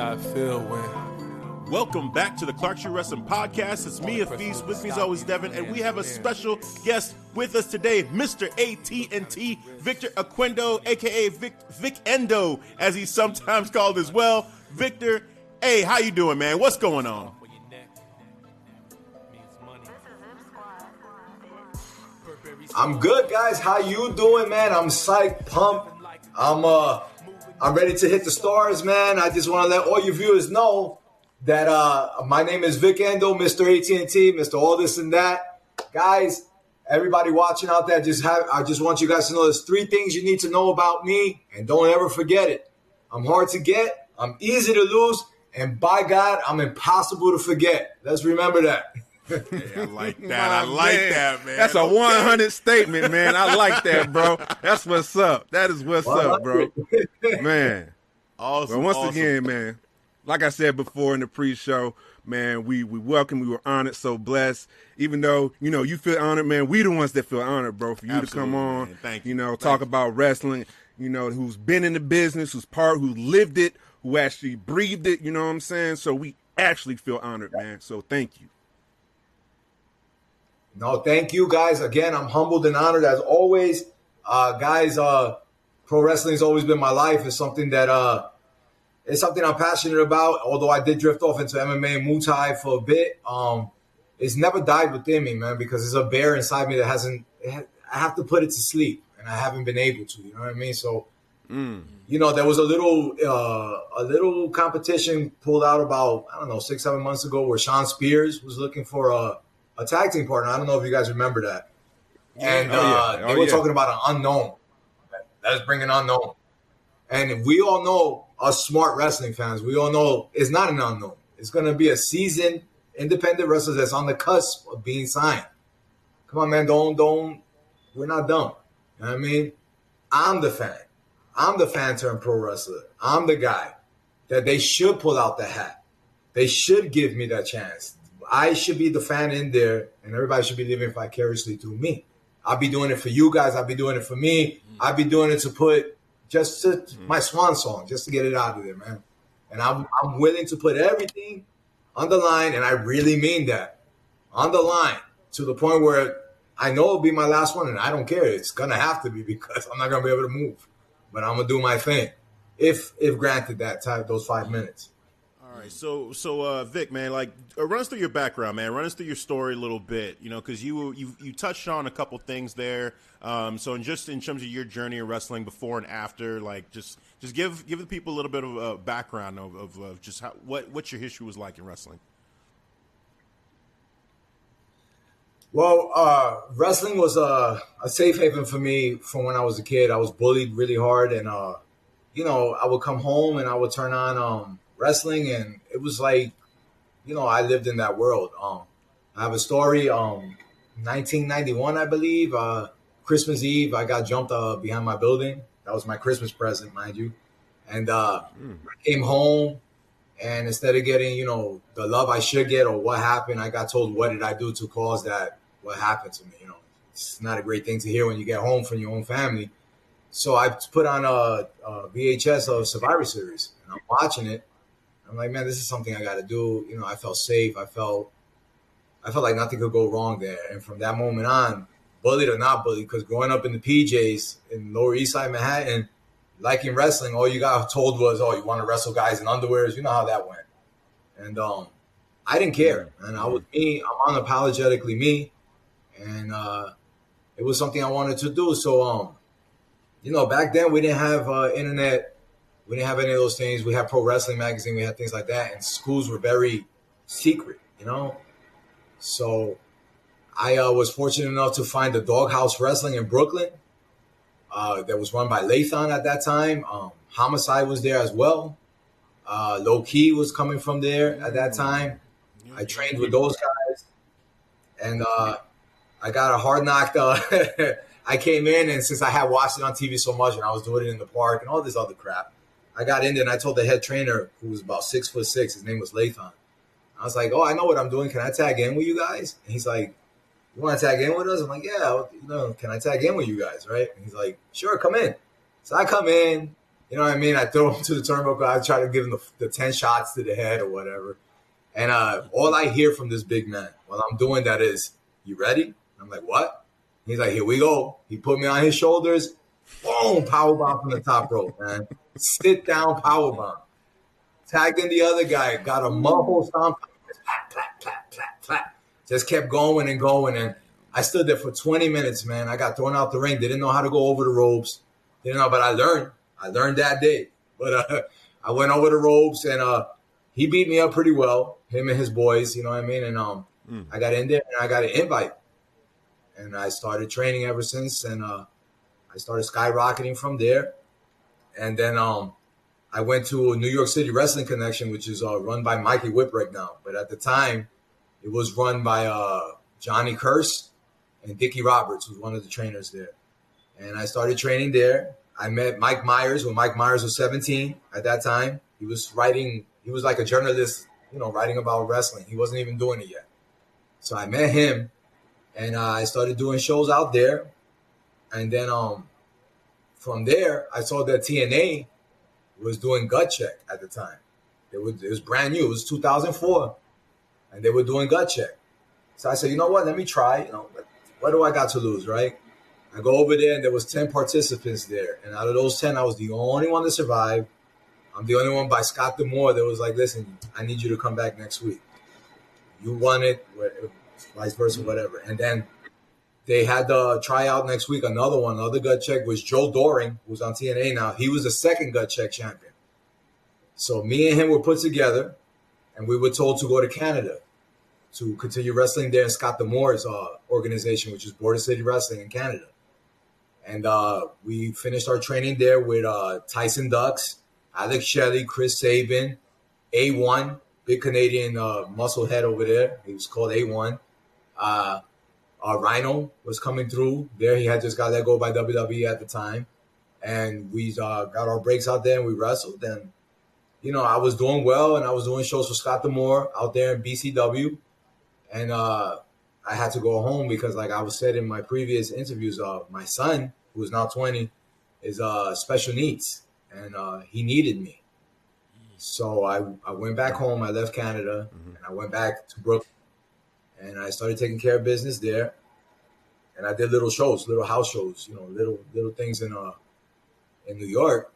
How I feel when. Welcome back to the Clark Street Wrestling Podcast. It's me, Afeez. With me as always, Devin, and we have a special guest with us today, Mr. AT&T, Victor Aquendo, aka Vic, Vic Endo, as he's sometimes called as well. Victor, hey, how you doing, man? What's going on? I'm good, guys. How you doing, man? I'm psyched, pumped. I'm uh, I'm ready to hit the stars, man. I just want to let all your viewers know that uh, my name is Vic Endo, Mr. AT&T, Mr. All This and That, guys. Everybody watching out there, just have I just want you guys to know there's three things you need to know about me, and don't ever forget it. I'm hard to get, I'm easy to lose, and by God, I'm impossible to forget. Let's remember that. I like that. I like Man, that, man. That's a 100 statement, man. I like that, bro. That's what's up. That is what's up, bro. Man. Awesome. But once awesome. again, man, like I said before in the pre-show, man, we we welcome, we were honored, so blessed. Even though you know you feel honored, man, we the ones that feel honored, bro, for you to come on. man. Thank You you. know, Thank talk you. about wrestling. You know, who's been in the business, who's part, who lived it, who actually breathed it. You know what I'm saying? So we actually feel honored, man. So thank you. No, thank you guys. Again, I'm humbled and honored as always. Uh, guys, uh, pro wrestling's always been my life. It's something that uh, it's something I'm passionate about. Although I did drift off into MMA and Muay Thai for a bit, um, it's never died within me, man, because there's a bear inside me that hasn't. Ha- I have to put it to sleep, and I haven't been able to. You know what I mean? So you know, there was a little uh, a little competition pulled out about I don't know six seven months ago where Sean Spears was looking for a, a tag team partner. I don't know if you guys remember that. And Oh, yeah. uh, Oh, they were yeah. talking about an unknown. That is bringing an unknown. And we all know, us smart wrestling fans, we all know it's not an unknown. It's going to be a seasoned independent wrestler that's on the cusp of being signed. Come on, man, don't don't. We're not dumb. You know what I mean? I'm the fan. I'm the fan turned pro wrestler. I'm the guy that they should pull out the hat. They should give me that chance. I should be the fan in there, and everybody should be living vicariously through me. I'll be doing it for you guys. I'll be doing it for me. Mm. I'll be doing it to put just to mm. my swan song, just to get it out of there, man. And I'm I'm willing to put everything on the line, and I really mean that on the line to the point where I know it'll be my last one, and I don't care. It's gonna have to be because I'm not gonna be able to move, but I'm gonna do my thing. If if granted that time, those five minutes. Right, so so uh, Vic, man, like uh, run us through your background, man. Run us through your story a little bit, you know, because you you you touched on a couple things there. Um, so in just in terms of your journey in wrestling before and after, like just just give give the people a little bit of a background of, of, of just how what what your history was like in wrestling. Well, uh, wrestling was a, a safe haven for me from when I was a kid. I was bullied really hard, and uh, you know, I would come home and I would turn on um, wrestling, and it was like, you know, I lived in that world. Um, I have a story. Um, 1991, I believe, uh, Christmas Eve, I got jumped uh, behind my building. That was my Christmas present, mind you. And uh, I came home, and instead of getting, you know, the love I should get or what happened, I got told, what did I do to cause that? What happened to me? You know, it's not a great thing to hear when you get home from your own family. So I put on a, a VHS of Survivor Series, and I'm watching it. I'm like, man, this is something I got to do. You know, I felt safe. I felt, I felt like nothing could go wrong there. And from that moment on, bullied or not bullied, because growing up in the PJs in Lower East Side Manhattan, liking wrestling, all you got told was, oh, you want to wrestle guys in underwears. You know how that went. And um, I didn't care, and I was me. I'm unapologetically me, and uh, it was something I wanted to do. So, um, you know, back then we didn't have uh, internet, we didn't have any of those things. We had pro wrestling magazine, we had things like that, and schools were very secret, you know. So, I uh, was fortunate enough to find the Doghouse Wrestling in Brooklyn. Uh, that was run by Lathan at that time. Um, Homicide was there as well. Uh, Low Ki was coming from there at that time. I trained with those guys, and uh, I got a hard knock. Uh, I came in, and since I had watched it on TV so much, and I was doing it in the park and all this other crap, I got in there and I told the head trainer, who was about six foot six, his name was Lathan. I was like, "Oh, I know what I'm doing. Can I tag in with you guys?" And he's like, "You want to tag in with us?" I'm like, "Yeah, you know, can I tag in with you guys?" Right? And he's like, "Sure, come in." So I come in, you know what I mean? I throw him to the turnbuckle. I try to give him the, the 10 shots to the head or whatever. And uh, all I hear from this big man while I'm doing that is, You ready? I'm like, What? He's like, Here we go. He put me on his shoulders. Boom, power bomb from the top rope, man. Sit down, power bomb. Tagged in the other guy, got a muffle stomp. Just kept going and going. And I stood there for 20 minutes, man. I got thrown out the ring. They didn't know how to go over the ropes. Didn't know, but I learned. I learned that day. But uh, I went over the ropes and uh, he beat me up pretty well. Him and his boys, you know what I mean. And um, mm. I got in there and I got an invite, and I started training ever since. And uh, I started skyrocketing from there. And then um, I went to a New York City Wrestling Connection, which is uh, run by Mikey Whipwreck now. But at the time, it was run by uh, Johnny Curse and Dickie Roberts, who's one of the trainers there. And I started training there. I met Mike Myers when Mike Myers was 17 at that time. He was writing, he was like a journalist, you know, writing about wrestling. He wasn't even doing it yet. So I met him and uh, I started doing shows out there. And then um, from there, I saw that TNA was doing gut check at the time. It was, it was brand new. It was 2004. And they were doing gut check. So I said, you know what? Let me try. You know, what do I got to lose, right? I go over there and there was 10 participants there. And out of those 10, I was the only one to survive. I'm the only one by Scott D'Amore that was like, listen, I need you to come back next week. You won it, vice versa, whatever. And then they had the tryout next week. Another one, another gut check was Joe Doering, who's on TNA now. He was the second gut check champion. So me and him were put together and we were told to go to Canada to continue wrestling there in Scott D'Amore's uh, organization, which is Border City Wrestling in Canada and uh, we finished our training there with uh, Tyson Dux, Alex Shelley, Chris Sabin, A1, big Canadian uh, muscle head over there. He was called A1. Uh, Rhino was coming through there. He had just got let go by WWE at the time. And we uh, got our breaks out there and we wrestled. And, you know, I was doing well and I was doing shows for Scott D'Amore out there in BCW. And uh, I had to go home because, like I was said in my previous interviews, uh, my son who is now 20, is uh, special needs, and uh, he needed me. So I, I went back home. I left Canada, mm-hmm. and I went back to Brooklyn, and I started taking care of business there. And I did little shows, little house shows, you know, little little things in uh in New York.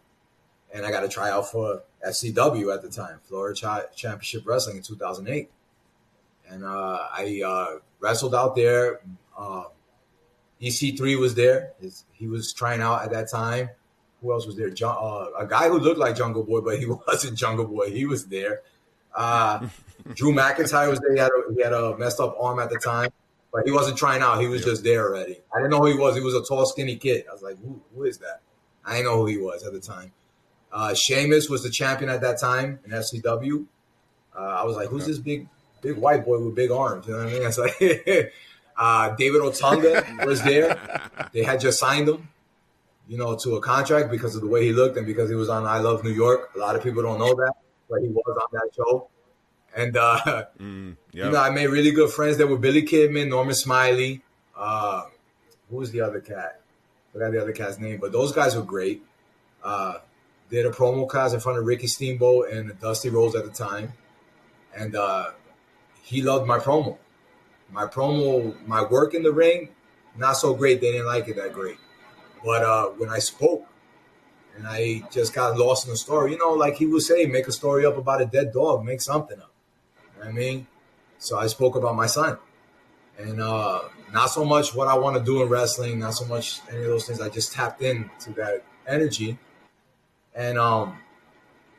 And I got to try out for FCW at the time, Florida Ch- Championship Wrestling in 2008. And uh, I uh, wrestled out there. Uh, EC3 was there. His, he was trying out at that time. Who else was there? John, uh, a guy who looked like Jungle Boy, but he wasn't Jungle Boy. He was there. Uh, Drew McIntyre was there. He had, a, he had a messed up arm at the time, but he wasn't trying out. He was just there already. I didn't know who he was. He was a tall, skinny kid. I was like, who, who is that? I didn't know who he was at the time. Uh, Sheamus was the champion at that time in FCW. Uh, I was like, who's this big, big white boy with big arms? You know what I mean? It's like, Uh, David Otunga was there. They had just signed him, you know, to a contract because of the way he looked and because he was on I Love New York. A lot of people don't know that, but he was on that show. And uh, mm, yep. you know, I made really good friends there with Billy Kidman, Norman Smiley. Uh, who was the other cat? I forgot the other cat's name, but those guys were great. Uh, did a promo cast in front of Ricky Steamboat and Dusty Rhodes at the time, and uh, he loved my promo. My promo, my work in the ring, not so great. They didn't like it that great. But uh, when I spoke and I just got lost in the story, you know, like he would say, make a story up about a dead dog, make something up. I mean? So I spoke about my son, and uh, not so much what I want to do in wrestling, not so much any of those things. I just tapped into that energy, and um,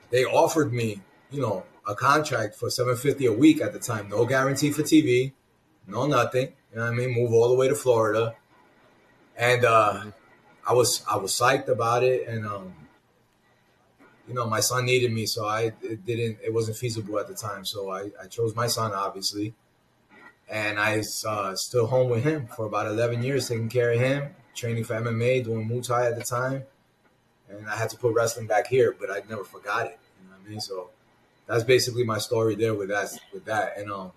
they offered me, you know, a contract for seven fifty a week at the time, no guarantee for TV, no nothing. You know what I mean? Move all the way to Florida, and uh, I was I was psyched about it, and um, you know, my son needed me, so I it didn't it wasn't feasible at the time, so I I chose my son obviously, and I uh, stood home with him for about eleven years, taking care of him, training for MMA, doing Muay Thai at the time, and I had to put wrestling back here, but I never forgot it. You know what I mean? So that's basically my story there with that with that, and um,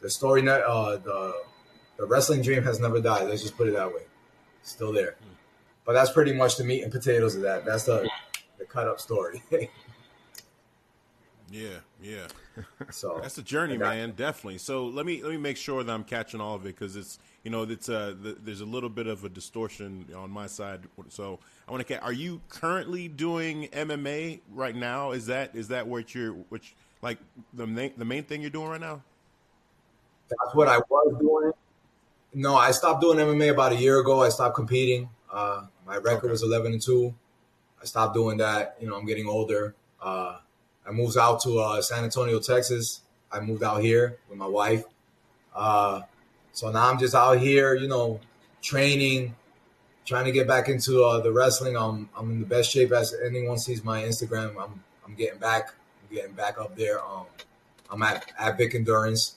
the story that uh the the wrestling dream has never died. Let's just put it that way, still there. But that's pretty much the meat and potatoes of that. That's the the cut up story. yeah, yeah. so that's a journey, man. Definitely. So let me let me make sure that I'm catching all of it because it's you know it's uh the, there's a little bit of a distortion on my side. So I want to. catch. Are you currently doing MMA right now? Is that is that what you're which like the main the main thing you're doing right now? That's what I was doing. No, I stopped doing MMA about a year ago. I stopped competing. Uh, my record okay. was 11 and two. I stopped doing that. You know, I'm getting older. Uh, I moved out to uh, San Antonio, Texas. I moved out here with my wife. Uh, so now I'm just out here, you know, training, trying to get back into uh, the wrestling. I'm I'm in the best shape as anyone sees my Instagram. I'm I'm getting back. I'm getting back up there. Um, I'm at at Vic Endurance.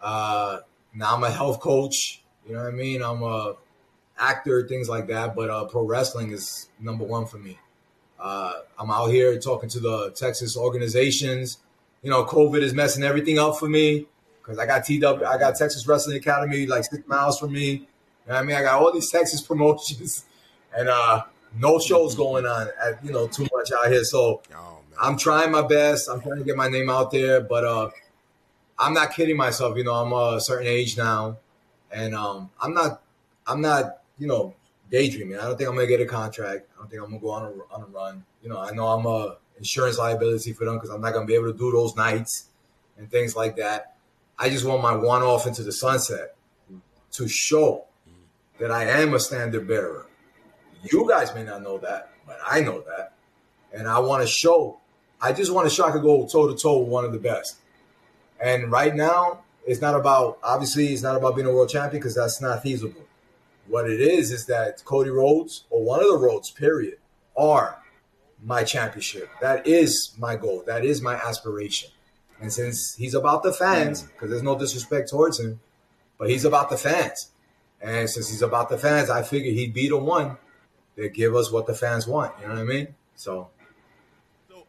Uh, now I'm a health coach. You know what I mean? I'm a actor, things like that. But uh, pro wrestling is number one for me. Uh, I'm out here talking to the Texas organizations. You know, COVID is messing everything up for me because I got TW, I got Texas Wrestling Academy like six miles from me. You know I mean? I got all these Texas promotions and uh, no shows going on at, you know, too much out here. So oh, I'm trying my best. I'm trying to get my name out there, but uh, I'm not kidding myself. You know, I'm a certain age now and um, I'm not, I'm not, you know, daydreaming. I don't think I'm gonna get a contract. I don't think I'm gonna go on a, on a run. You know, I know I'm a insurance liability for them because I'm not gonna be able to do those nights and things like that. I just want my one off into the sunset to show that I am a standard bearer. You guys may not know that, but I know that, and I want to show. I just want to show I could go toe to toe with one of the best. And right now, it's not about obviously it's not about being a world champion because that's not feasible. What it is is that Cody Rhodes or one of the Rhodes, period, are my championship. That is my goal. That is my aspiration. And since he's about the fans, mm. because there's no disrespect towards him, but he's about the fans. And since he's about the fans, I figured he'd be the one that give us what the fans want. You know what I mean? So.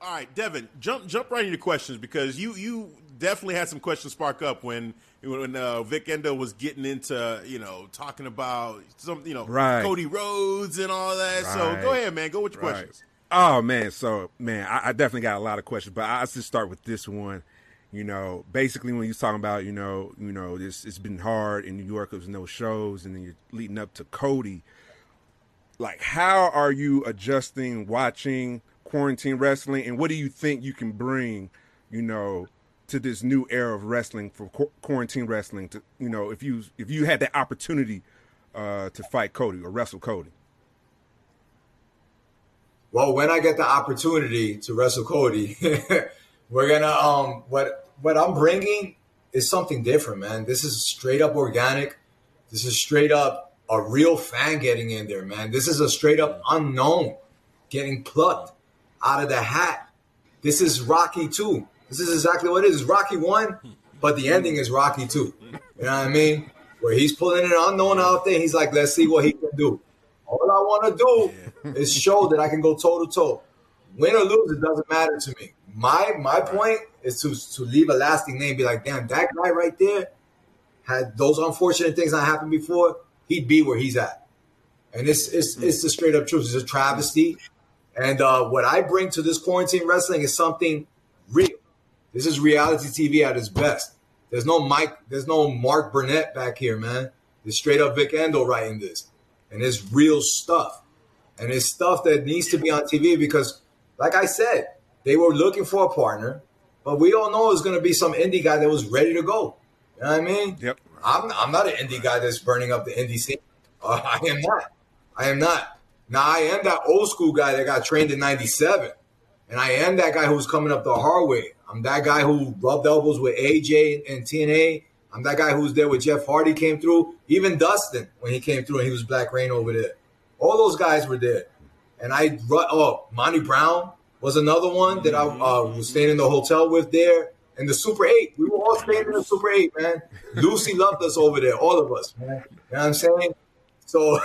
All right, Devin, jump jump right into questions because you you definitely had some questions spark up when when uh, Vic Endo was getting into you know talking about some you know right. Cody Rhodes and all that. Right. So go ahead, man. Go with your right. questions. Oh man, so man, I, I, definitely got a lot of questions, but I, will just start with this one. You know, basically when you're talking about, you know, you know, this it's been hard in New York. There's no shows, and then you're leading up to Cody. Like, how are you adjusting watching quarantine wrestling, and what do you think you can bring? You know, to this new era of wrestling for qu- quarantine wrestling to you know if you if you had the opportunity uh, to fight Cody or wrestle Cody? Well, when I get the opportunity to wrestle Cody, we're gonna um what what I'm bringing is something different, man. This is straight up organic. This is straight up a real fan getting in there, man. This is a straight up unknown getting plucked out of the hat. This is Rocky too. This is exactly what it is. Rocky one, but the ending is Rocky two. You know what I mean? Where he's pulling an unknown out there. He's like, let's see what he can do. All I want to do is show that I can go toe to toe. Win or lose, it doesn't matter to me. My my point is to to leave a lasting name. Be like, damn, that guy right there had those unfortunate things not happen before. He'd be where he's at, and it's it's hmm. it's the straight up truth. It's a travesty. And uh, what I bring to this quarantine wrestling is something real. This is reality TV at its best. There's no Mike, there's no Mark Burnett back here, man. It's straight up Vic Endo writing this. And it's real stuff. And it's stuff that needs to be on TV because, like I said, they were looking for a partner, but we all know it's going to be some indie guy that was ready to go. You know what I mean? Yep. I'm I'm not an indie guy that's burning up the indie scene. Uh, I am not. I am not. Now I am that old school guy that got trained in '97, and I am that guy who's coming up the hard way. I'm that guy who rubbed elbows with AJ and TNA. I'm that guy who's there with Jeff Hardy came through. Even Dustin when he came through and he was Black Reign over there. All those guys were there, and I oh Monty Brown was another one that I uh, was staying in the hotel with there. And the Super 8, we were all staying in the Super 8, man. Lucy loved us over there, all of us, man. You know what I'm saying? So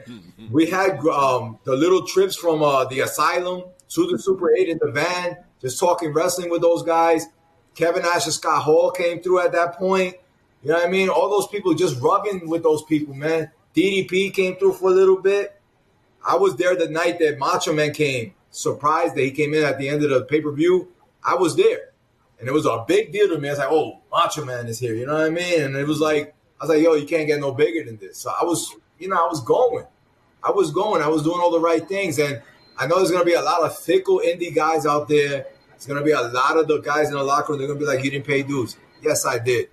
we had um, the little trips from uh, the asylum to the Super 8 in the van, just talking wrestling with those guys. Kevin Nash and Scott Hall came through at that point. You know what I mean? All those people just rubbing with those people, man. DDP came through for a little bit. I was there the night that Macho Man came. Surprised that he came in at the end of the pay per view. I was there. And it was a big deal to me. I was like, oh, Macho Man is here. You know what I mean? And it was like, I was like, yo, you can't get no bigger than this. So I was, you know, I was going. I was going. I was doing all the right things. And I know there's going to be a lot of fickle indie guys out there. It's going to be a lot of the guys in the locker room. They're going to be like, you didn't pay dues. Yes, I did.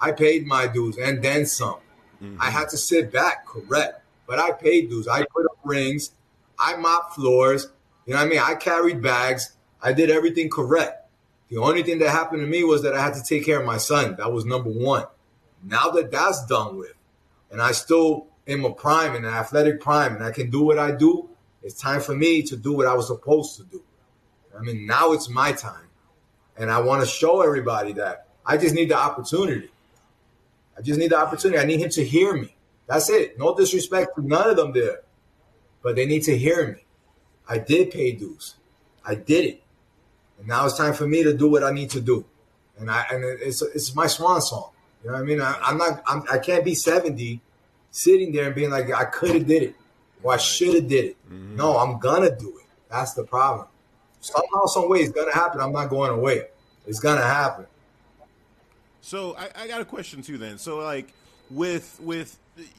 I paid my dues and then some. Mm-hmm. I had to sit back, correct. But I paid dues. I put up rings. I mopped floors. You know what I mean? I carried bags. I did everything correct. The only thing that happened to me was that I had to take care of my son. That was number one. Now that that's done with, and I still am a prime in an athletic prime, and I can do what I do, it's time for me to do what I was supposed to do. I mean, now it's my time. And I want to show everybody that I just need the opportunity. I just need the opportunity. I need him to hear me. That's it. No disrespect to none of them there. But they need to hear me. I did pay dues. I did it. And now it's time for me to do what I need to do. And I and it's it's my swan song. You know what I mean? I, am not I'm, I can not be 70 sitting there and being like I could have did it or I should have did it. Mm-hmm. No, I'm gonna do it. That's the problem. Somehow, some way, it's gonna happen. I'm not going away. It's gonna happen. So I, I got a question too. Then, so like with with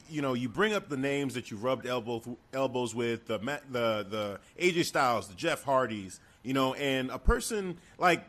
you know, you bring up the names that you rubbed elbows elbows with the the the AJ Styles, the Jeff Hardys, you know, and a person like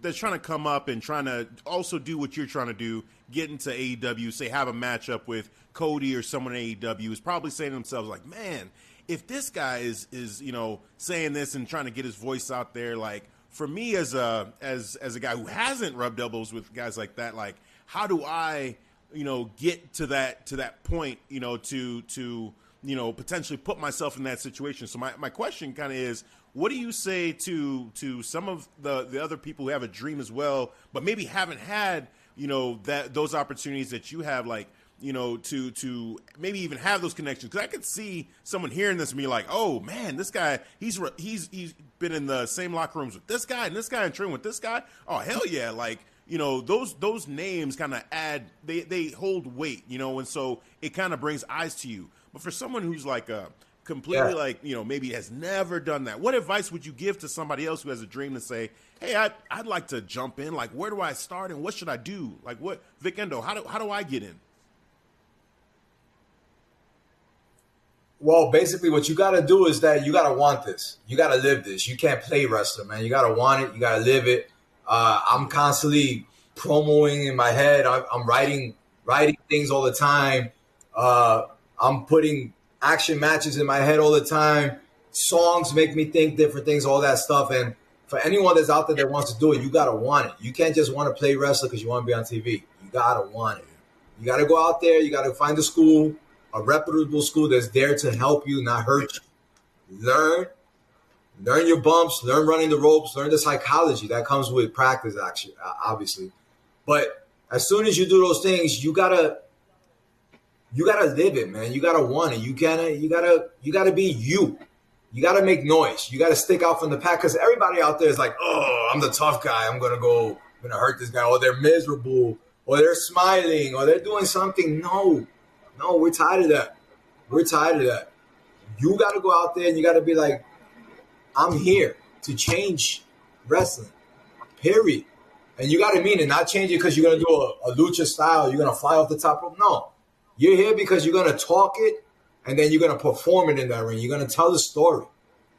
that's trying to come up and trying to also do what you're trying to do, get into AEW, say have a matchup with Cody or someone in AEW is probably saying to themselves like, man, if this guy is is you know saying this and trying to get his voice out there, like for me as a as as a guy who hasn't rubbed elbows with guys like that, like how do I you know get to that to that point, you know, to to you know potentially put myself in that situation. So my my question kind of is what do you say to to some of the the other people who have a dream as well, but maybe haven't had you know that those opportunities that you have, like you know, to to maybe even have those connections? Because I could see someone hearing this and be like, "Oh man, this guy he's he's he's been in the same locker rooms with this guy and this guy and training with this guy. Oh hell yeah!" Like you know those those names kind of add they they hold weight, you know, and so it kind of brings eyes to you. But for someone who's like a completely yeah. like you know maybe has never done that what advice would you give to somebody else who has a dream to say hey I, i'd like to jump in like where do i start and what should i do like what vic endo how do, how do i get in well basically what you got to do is that you got to want this you got to live this you can't play wrestler man you got to want it you got to live it uh, i'm constantly promoting in my head I'm, I'm writing writing things all the time uh, i'm putting action matches in my head all the time. Songs make me think different things, all that stuff. And for anyone that's out there that wants to do it, you gotta want it. You can't just want to play wrestler because you want to be on TV. You gotta want it. You gotta go out there. You gotta find a school, a reputable school that's there to help you, not hurt you. Learn, learn your bumps, learn running the ropes, learn the psychology that comes with practice. Actually, uh, obviously, but as soon as you do those things, you gotta you gotta live it, man. You gotta want it. You gotta, you gotta, you gotta be you. You gotta make noise. You gotta stick out from the pack because everybody out there is like, oh, I'm the tough guy. I'm gonna go, I'm gonna hurt this guy. Or they're miserable, or they're smiling, or they're doing something. No, no, we're tired of that. We're tired of that. You gotta go out there and you gotta be like, I'm here to change wrestling. Period. And you gotta mean it, not change it because you're gonna do a, a lucha style. You're gonna fly off the top rope. No you're here because you're going to talk it and then you're going to perform it in that ring. You're going to tell the story.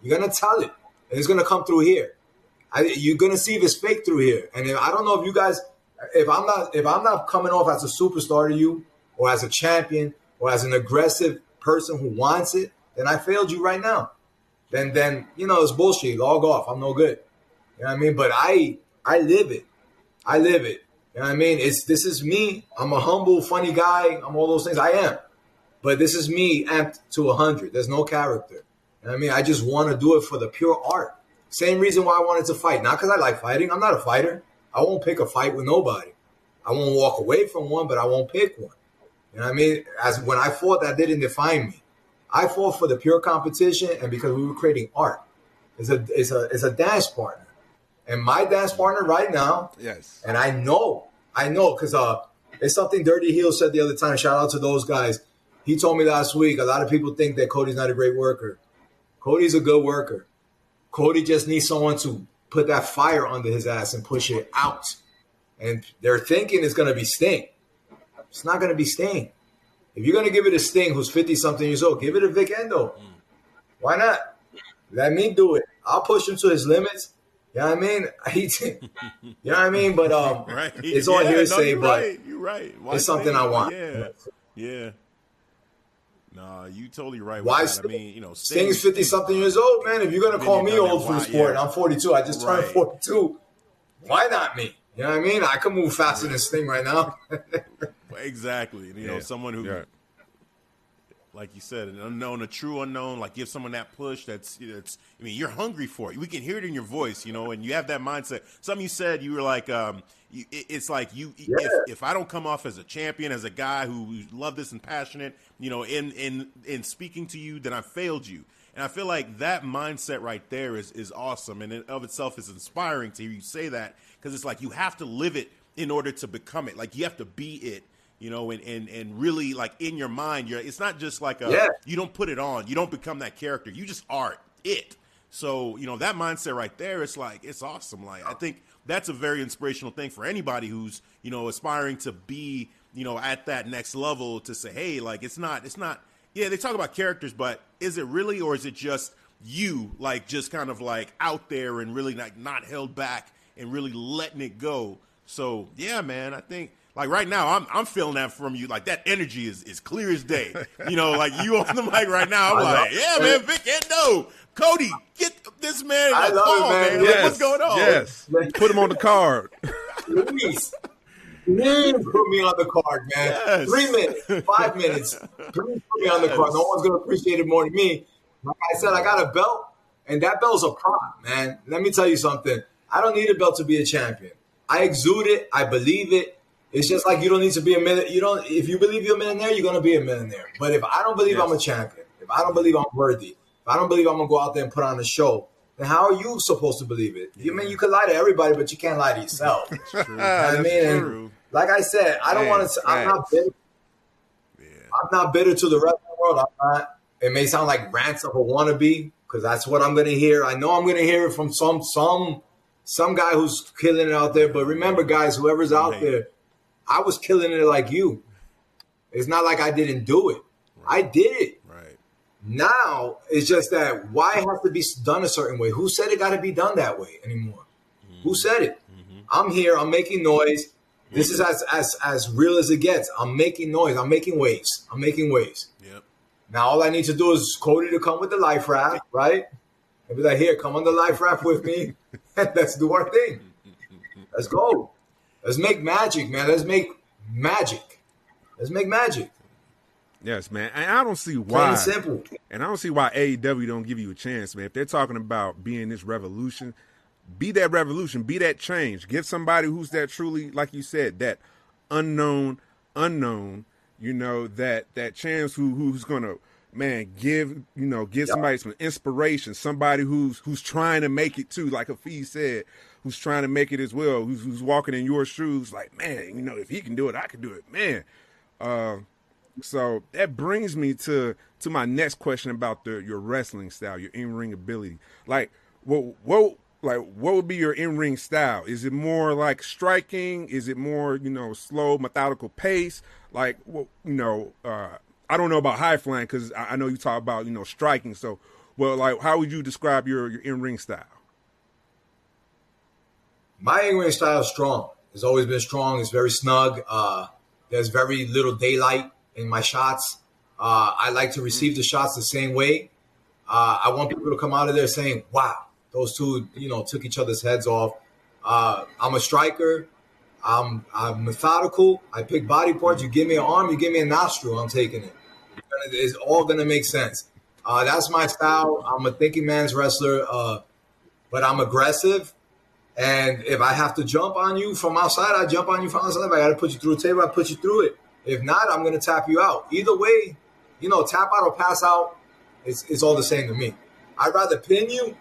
You're going to tell it. And it's going to come through here. I, you're going to see if it's fake through here. And if, I don't know if you guys If I'm not if I'm not coming off as a superstar to you, or as a champion, or as an aggressive person who wants it, then I failed you right now. Then then you know it's bullshit. Log off. I'm no good. You know what I mean? But I I live it. I live it. You know what I mean? It's this is me. I'm a humble, funny guy. I'm all those things. I am. But this is me amped to hundred. There's no character. You know I mean? I just want to do it for the pure art. Same reason why I wanted to fight. Not because I like fighting. I'm not a fighter. I won't pick a fight with nobody. I won't walk away from one, but I won't pick one. You know what I mean? As when I fought, that didn't define me. I fought for the pure competition and because we were creating art. It's a it's a it's a dance partner. And my dance partner right now, yes. And I know, I know, because uh it's something Dirty Heel said the other time. Shout out to those guys. He told me last week, a lot of people think that Cody's not a great worker. Cody's a good worker. Cody just needs someone to put that fire under his ass and push it out. And they're thinking it's gonna be Sting. It's not gonna be Sting. If you're gonna give it a Sting who's 50 something years old, give it a Vic Endo. Why not? Let me do it. I'll push him to his limits. You know what I mean? He, you know what I mean? But um, right. it's all yeah, hearsay. No, but right. you're right. Why it's something I want. Yeah, yeah. No, you totally right. Why? Sting, I mean, you know, Sting's fifty something years old, man. If you're gonna call me old for the sport, yeah. I'm 42. I just turned 42. Why not me? You know what I mean? I can move faster than thing right now. exactly. You know, someone who like you said, an unknown, a true unknown, like give someone that push that's, it's, I mean, you're hungry for it. We can hear it in your voice, you know, and you have that mindset. Something you said, you were like, um, you, it's like you, yeah. if, if I don't come off as a champion, as a guy who, who love this and passionate, you know, in, in, in speaking to you, then I failed you. And I feel like that mindset right there is, is awesome. And in of itself is inspiring to hear you say that because it's like you have to live it in order to become it. Like you have to be it you know, and, and, and really like in your mind, you're, it's not just like a, yeah. you don't put it on, you don't become that character, you just are it. So, you know, that mindset right there, it's like, it's awesome. Like, I think that's a very inspirational thing for anybody who's, you know, aspiring to be, you know, at that next level to say, hey, like, it's not, it's not, yeah, they talk about characters, but is it really, or is it just you, like, just kind of like out there and really like not held back and really letting it go? So, yeah, man, I think, like right now, I'm I'm feeling that from you. Like that energy is, is clear as day. You know, like you on the mic right now. I'm like, yeah, man, Vic Endo, Cody, get this man I love call, it, man. man. Yes. Like, what's going on? Yes, put him on the card. Please. Please put me on the card, man. Yes. Three minutes, five minutes. Please put me on the card. No one's gonna appreciate it more than me. Like I said, I got a belt, and that belt's a prop, man. Let me tell you something. I don't need a belt to be a champion. I exude it. I believe it. It's just like you don't need to be a millionaire. You don't. If you believe you're a millionaire, you're gonna be a millionaire. But if I don't believe yes. I'm a champion, if I don't believe I'm worthy, if I don't believe I'm gonna go out there and put on a show, then how are you supposed to believe it? Yeah. You mean you can lie to everybody, but you can't lie to yourself. That's true. I mean, like I said, I don't want to. I'm not bitter. Yeah. I'm not bitter to the rest of the world. I'm not. It may sound like rants of a wannabe because that's what I'm gonna hear. I know I'm gonna hear it from some some some guy who's killing it out there. But remember, guys, whoever's out there I was killing it like you. It's not like I didn't do it. Right. I did it. Right. Now it's just that why it has to be done a certain way? Who said it got to be done that way anymore? Mm-hmm. Who said it? Mm-hmm. I'm here. I'm making noise. This is as as as real as it gets. I'm making noise. I'm making waves. I'm making waves. Yep. Now all I need to do is Cody to come with the life raft, right? And be like, here, come on the life raft with me. Let's do our thing. Let's go. Let's make magic, man. Let's make magic. Let's make magic. Yes, man. And I don't see why. Plain and simple. And I don't see why AEW don't give you a chance, man. If they're talking about being this revolution, be that revolution, be that change. Give somebody who's that truly, like you said, that unknown, unknown. You know that that chance who who's gonna man give you know give somebody some inspiration. Somebody who's who's trying to make it too, like Hafeez said who's trying to make it as well, who's, who's walking in your shoes, like, man, you know, if he can do it, I can do it, man. Uh, so that brings me to to my next question about the your wrestling style, your in ring ability. Like, what what like what would be your in ring style? Is it more like striking? Is it more you know slow, methodical pace? Like, well, you know, uh, I don't know about high flying because I, I know you talk about you know striking. So, well, like, how would you describe your your in ring style? my in ring style is strong. has always been strong. It's very snug. Uh, there's very little daylight in my shots. Uh, I like to receive the shots the same way. Uh, I want people to come out of there saying, "Wow, those two, you know, took each other's heads off." Uh, I'm a striker. I'm, I'm methodical. I pick body parts. You give me an arm, you give me a nostril. I'm taking it. It's all gonna make sense. Uh, that's my style. I'm a thinking man's wrestler, uh, but I'm aggressive. And if I have to jump on you from outside, I jump on you from outside. If I got to put you through a table, I put you through it. If not, I'm going to tap you out. Either way, you know, tap out or pass out, it's, it's all the same to me. I'd rather pin you,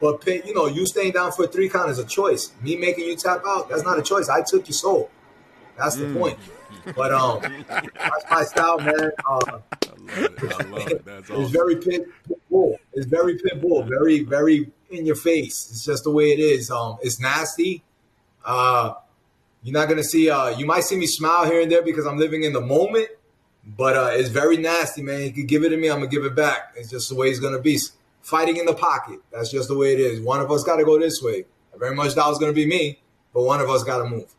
but pin, you know, you staying down for a three count is a choice. Me making you tap out, that's not a choice. I took your soul. That's the mm. point. But um, that's my style, man. Uh, it. That's awesome. It's very pit, pit bull. It's very pit bull. Very, very in your face. It's just the way it is. Um, it's nasty. Uh, you're not gonna see. Uh, you might see me smile here and there because I'm living in the moment, but uh, it's very nasty, man. You can give it to me, I'm gonna give it back. It's just the way it's gonna be. Fighting in the pocket. That's just the way it is. One of us got to go this way. I very much that was gonna be me, but one of us got to move.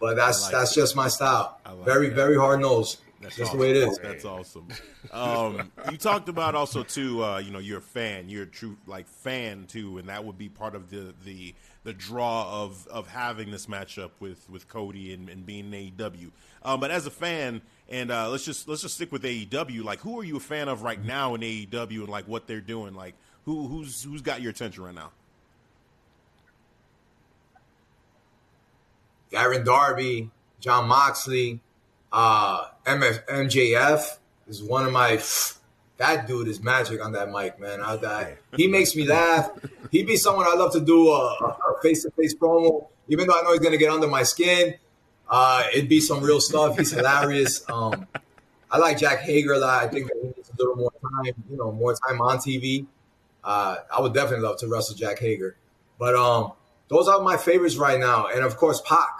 But that's like that's it. just my style. Like very that. very hard nosed. That's just awesome. the way it is. That's awesome. Um, you talked about also too. Uh, you know, you're a fan. You're a true like fan too, and that would be part of the the the draw of of having this matchup with with Cody and, and being AEW. Um, but as a fan, and uh, let's just let's just stick with AEW. Like, who are you a fan of right now in AEW, and like what they're doing? Like, who who's who's got your attention right now? Aaron Darby, Jon Moxley, uh, MF, MJF is one of my. That dude is magic on that mic, man. I, I, he makes me laugh. He'd be someone I'd love to do a face to face promo, even though I know he's gonna get under my skin. Uh, it'd be some real stuff. He's hilarious. Um, I like Jack Hager a lot. I think he needs a little more time, you know, more time on TV. Uh, I would definitely love to wrestle Jack Hager. But um, those are my favorites right now. And of course, Pac.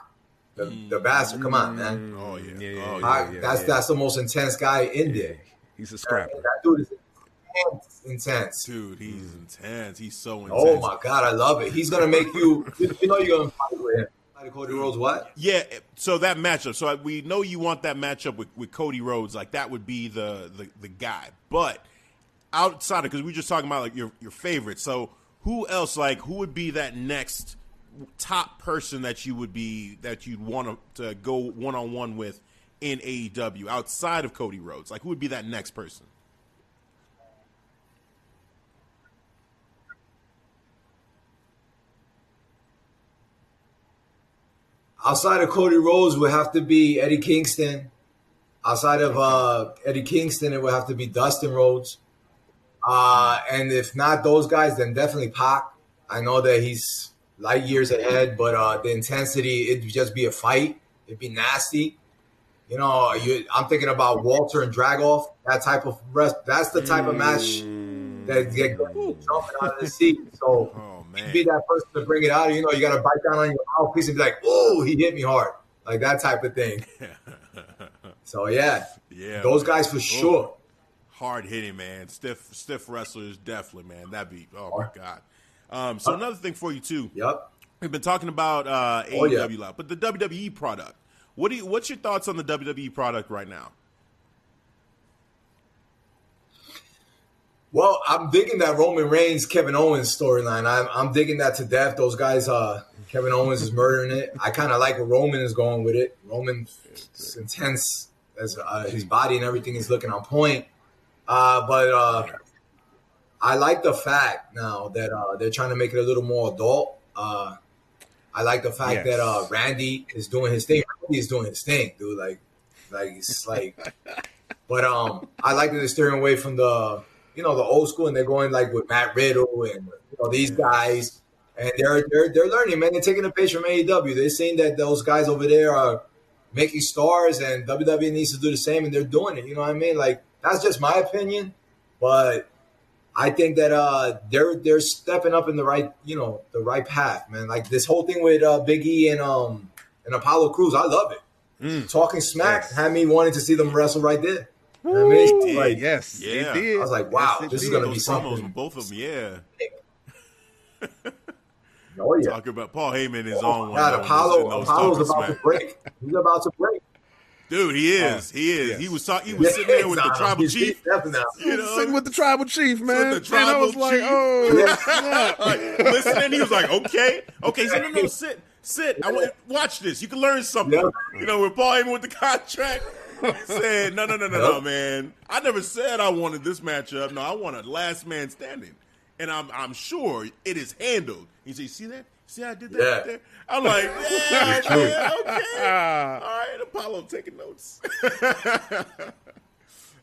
The, mm. the bastard, come on, man. Mm. Oh yeah, yeah, yeah, oh, I, yeah that's yeah. that's the most intense guy in there. He's a scrapper. that dude is intense, intense. Dude, he's mm. intense. He's so oh, intense. Oh my god, I love it. He's gonna make you. you know, you're gonna fight with him. Cody Rhodes, what? Yeah, so that matchup. So we know you want that matchup with, with Cody Rhodes. Like that would be the the, the guy. But outside of because we are just talking about like your your favorite. So who else? Like who would be that next top person that you would be that you'd want to, go one on one with in AEW outside of Cody Rhodes? Like, who would be that next person? Outside of Cody Rhodes would have to be Eddie Kingston. Outside of uh, Eddie Kingston, it would have to be Dustin Rhodes. Uh, and if not those guys, then definitely Pac. I know that he's light years ahead, but uh, the intensity, it'd just be a fight. It'd be nasty. You know, you, I'm thinking about Walter and Dragunov. that type of rest. That's the type of match that get jumping out of the seat. So oh, be that person to bring it out. You know, you got to bite down on your mouthpiece and be like, "Oh, he hit me hard," like that type of thing. so yeah, yeah, those guys for sure. Hard hitting, man. Stiff, stiff wrestlers, definitely, man. That'd be. Oh my god. Um, so another thing for you too. Yep. We've been talking about uh, AEW oh, yeah. lot, but the WWE product. What do you, What's your thoughts on the WWE product right now? Well, I'm digging that Roman Reigns Kevin Owens storyline. I'm, I'm digging that to death. Those guys, uh, Kevin Owens is murdering it. I kind of like where Roman is going with it. Roman intense as uh, his body and everything is looking on point. Uh, but uh, I like the fact now that uh, they're trying to make it a little more adult. Uh, I like the fact yes. that uh, Randy is doing his thing. Randy is doing his thing, dude. Like, like it's like, but um, I like that they're steering away from the, you know, the old school, and they're going like with Matt Riddle and you know these guys, and they're they're they're learning, man. They're taking a page from AEW. They're seeing that those guys over there are making stars, and WWE needs to do the same, and they're doing it. You know what I mean? Like that's just my opinion, but I think that uh, they're they're stepping up in the right you know the right path, man. Like this whole thing with uh, Big E and um and Apollo Crews, I love it. Mm. Talking smack yes. had me wanting to see them wrestle right there. You know I mean? like, yes, yeah. I was like, wow, yes, this is gonna be something. Both of them, yeah. Oh yeah. Talking about Paul Heyman is Oh, on one. God, of Apollo, Apollo's talking about to break. He's about to break. Dude, oh, he is. he is. yes. He was talking. He was sitting there with the tribal he's chief. stepping. You know, Sitting with the tribal chief, man. the and I tribal was like, oh, Yeah. like, listening. He was like, "Okay, okay." He said, "No, no, sit, sit. I want watch this. You can learn something." Yeah. You know, we're Heyman with the contract, he said, "No, no, no, no, no, man. I never said I wanted this matchup. No, I want a last man standing, and I'm I'm sure it is handled." He said, "You see that? See I did that Yeah. right there?" I'm like, "Yeah, man, okay, all right." Apollo taking notes.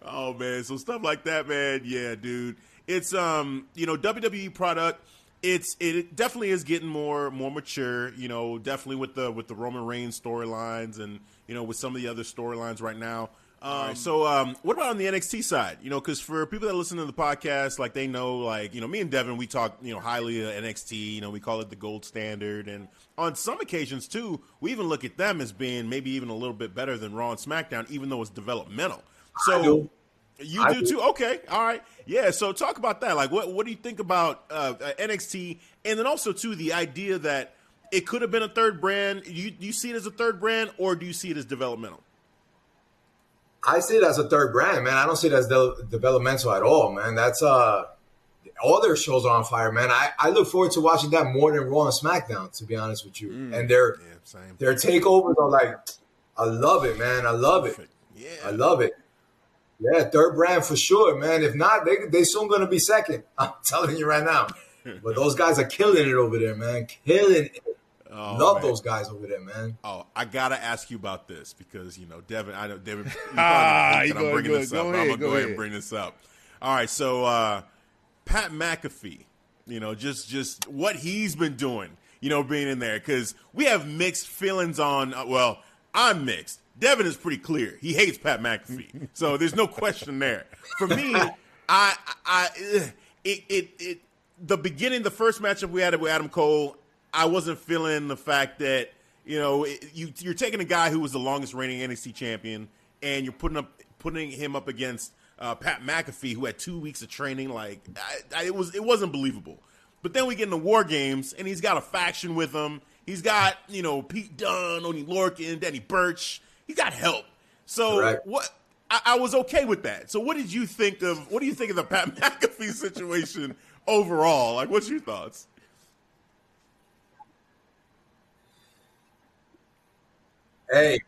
Oh man, so stuff like that, man. Yeah, dude. It's um, you know, WWE product. It's it definitely is getting more more mature. You know, definitely with the with the Roman Reigns storylines and you know with some of the other storylines right now. Um, so um, what about on the NXT side? You know, because for people that listen to the podcast, like they know, like you know, me and Devin, we talk you know highly of NXT. You know, we call it the gold standard, and on some occasions too, we even look at them as being maybe even a little bit better than Raw and SmackDown, even though it's developmental. So do. you I do, do. too. Okay, all right, yeah. So talk about that. Like, what what do you think about uh, uh, NXT, and then also too the idea that it could have been a third brand. You you see it as a third brand, or do you see it as developmental? I see it as a third brand, man. I don't see it as de- developmental at all, man. That's uh, all their shows are on fire, man. I, I look forward to watching that more than Raw and SmackDown, to be honest with you. And their Yeah, same. their takeovers are like, I love it, man. I love it. Yeah, I love it. Yeah, third brand for sure, man. If not, they they soon gonna be second. I'm telling you right now. But those guys are killing it over there, man. Killing it. Oh, Love man. those guys over there, man. Oh, I gotta ask you about this because you know Devin. I know Devin. You Ah, you know that I'm go- bringing go- this go up. ahead, I'm gonna go ahead and bring this up. All right, so uh, Pat McAfee. You know, just just what he's been doing. You know, being in there because we have mixed feelings on. Uh, well, I'm mixed. Devin is pretty clear. He hates Pat McAfee, so there's no question there. For me, I, I, ugh, it, it, it, the beginning, the first matchup we had with Adam Cole, I wasn't feeling the fact that you know it, you, you're taking a guy who was the longest reigning NXT champion, and you're putting up putting him up against uh, Pat McAfee, who had two weeks of training. Like I, I, it was, it wasn't believable. But then we get into War Games, and he's got a faction with him. He's got you know Pete Dunne, Oney Lorcan, Danny Burch. He got help. So Correct. what? I, I was okay with that. So what did you think of? What do you think of the Pat McAfee situation overall? Like, what's your thoughts? Hey,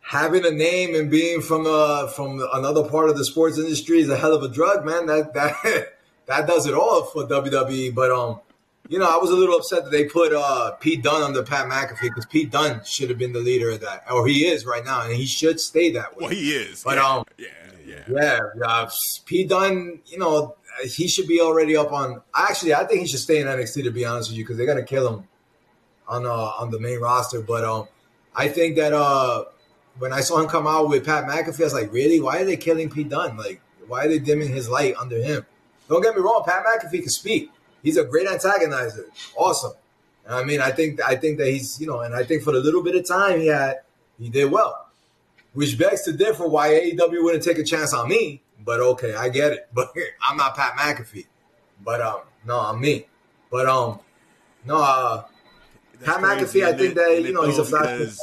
having a name and being from uh from another part of the sports industry is a hell of a drug, man. That that that does it all for WWE. But um, you know, I was a little upset that they put uh Pete Dunne under Pat McAfee because Pete Dunne should have been the leader of that, or he is right now, and he should stay that way. Well, he is. But, yeah, um, yeah, yeah. Yeah, uh, Pete Dunne, you know, he should be already up on. Actually, I think he should stay in NXT to be honest with you, because they're gonna kill him on uh, on the main roster. But um, I think that uh, when I saw him come out with Pat McAfee, I was like, really? Why are they killing Pete Dunne? Like, why are they dimming his light under him? Don't get me wrong, Pat McAfee can speak. He's a great antagonizer. Awesome. I mean, I think I think that he's you know, and I think for the little bit of time he had, he did well. Which begs to differ why AEW wouldn't take a chance on me. But okay, I get it. But I'm not Pat McAfee. But um, no, I'm me. But um, no, uh, Pat McAfee, I think it? that you know he's a flash.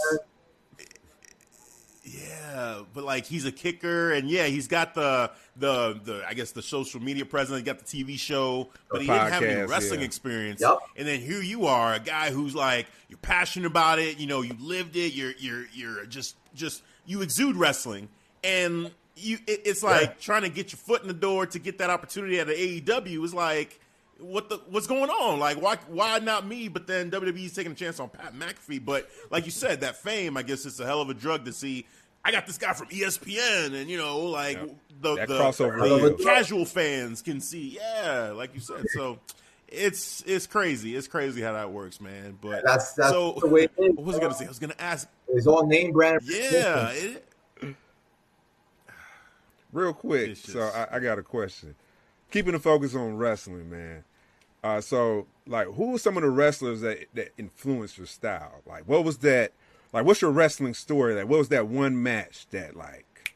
Yeah, but like he's a kicker, and yeah, he's got the the the I guess the social media presence. He got the TV show, but he didn't have any wrestling yeah. experience. Yep. And then here you are, a guy who's like you're passionate about it. You know, you lived it. You're you're you're just just you exude wrestling, and you it, it's like Yeah. trying to get your foot in the door to get that opportunity at the AEW is like. What the what's going on? Like why why not me? But then WWE's taking a chance on Pat McAfee. But like you said, that fame, I guess it's a hell of a drug to see. I got this guy from ESPN, and you know, like Yep. the That the, crossover the deal. casual fans can see. Yeah, like you said. So it's it's crazy. It's crazy how that works, man. But That's that's so the way what was I gonna say? I was gonna ask. It's all name brand. Yeah, it, Real quick, It's so I, I got a question. Keeping the focus on wrestling, man. Uh, so, like, who were some of the wrestlers that that influenced your style? Like, what was that? Like, what's your wrestling story? Like, what was that one match that, like,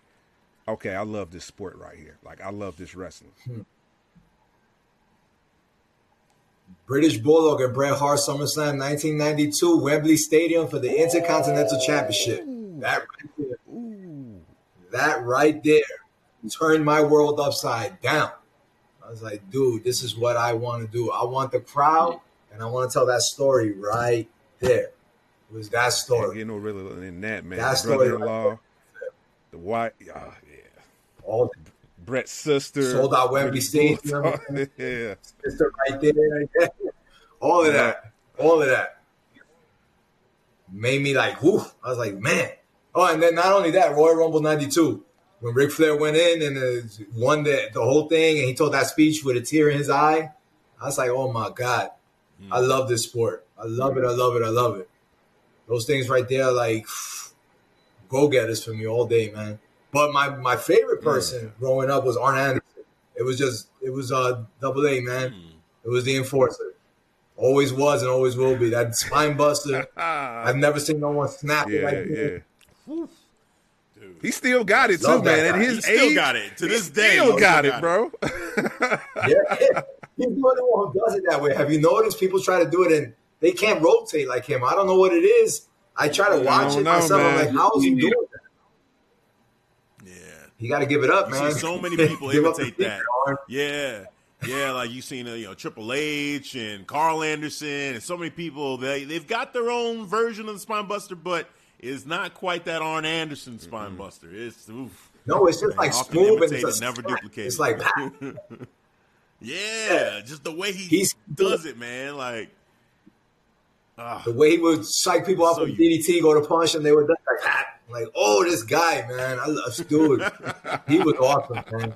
okay, I love this sport right here. Like, I love this wrestling. British Bulldog and Bret Hart SummerSlam 1992, Wembley Stadium for the Intercontinental Championship. That right there, that right there turned my world upside down. I was like, dude, this is what I want to do. I want the crowd, and I want to tell that story right there. It was that story. get no realer than that, man. That The story the white, oh, yeah. All Bret's sister, Sold out Wembley Stadium. Yeah, sister right there. All of that. All of that. Made me like, whoo. I was like, man. Oh, and then not only that, Royal Rumble 92. When Ric Flair went in and uh, won the, the whole thing and he told that speech with a tear in his eye, I was like, oh my God. I love this sport. I love it. I love it. I love it. Those things right there, like, go getters for me all day, man. But my, my favorite person growing up was Arn Anderson. It was just, it was uh, double A, man. It was the enforcer. Always was and always will be. That spine buster. I've never seen no one snap it like yeah. He still got it too, Love that man. At his He still age, got it. To he this day, still he got still it, bro. Yeah. He's the only one who does it that way. Have you noticed people try to do it and they can't rotate like him? I don't know what it is. I try to watch it know, myself. I'm like, how is he doing that? Yeah. You got to give it up, You man. see so many people Give up the imitate that. secret, Yeah. Yeah, like you've seen, uh, you know, Triple H and Karl Anderson and so many people. They they've got their own version of the spine buster, but it's not quite that Arn Anderson spine buster. It's oof. No, it's just like smooth and it's never duplicated. It's like, Yeah, just the way he He's- does it, man. Like, ah, the way he would psych people off So with DDT, go to punch, and they were done like, ah. like, oh, this guy, man, I love, dude, he was awesome, man.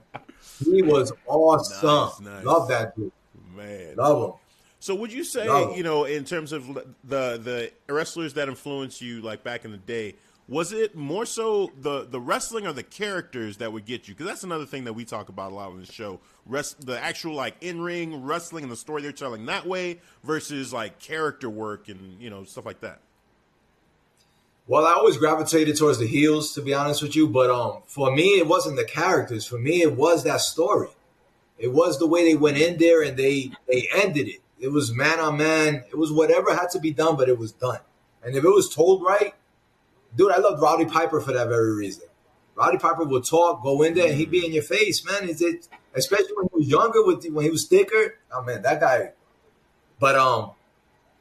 He was awesome. Nice, nice. Love that dude. man. Love him. So would you say, No. you know, in terms of the the wrestlers that influenced you, like back in the day, was it more so the the wrestling or the characters that would get you? Because that's another thing that we talk about a lot on the show. Rest, the actual like in ring wrestling and the story they're telling that way versus like character work and you know stuff like that. Well, I always gravitated towards the heels, to be honest with you. But um, for me, it wasn't the characters. For me, it was that story. It was the way they went in there and they they ended it. It was man on man. It was whatever had to be done, but it was done. And if it was told right, dude, I loved Roddy Piper for that very reason. Roddy Piper would talk, go in there, and he'd be in your face, man. Is it especially when he was younger, with when he was thicker? Oh man, that guy. But um,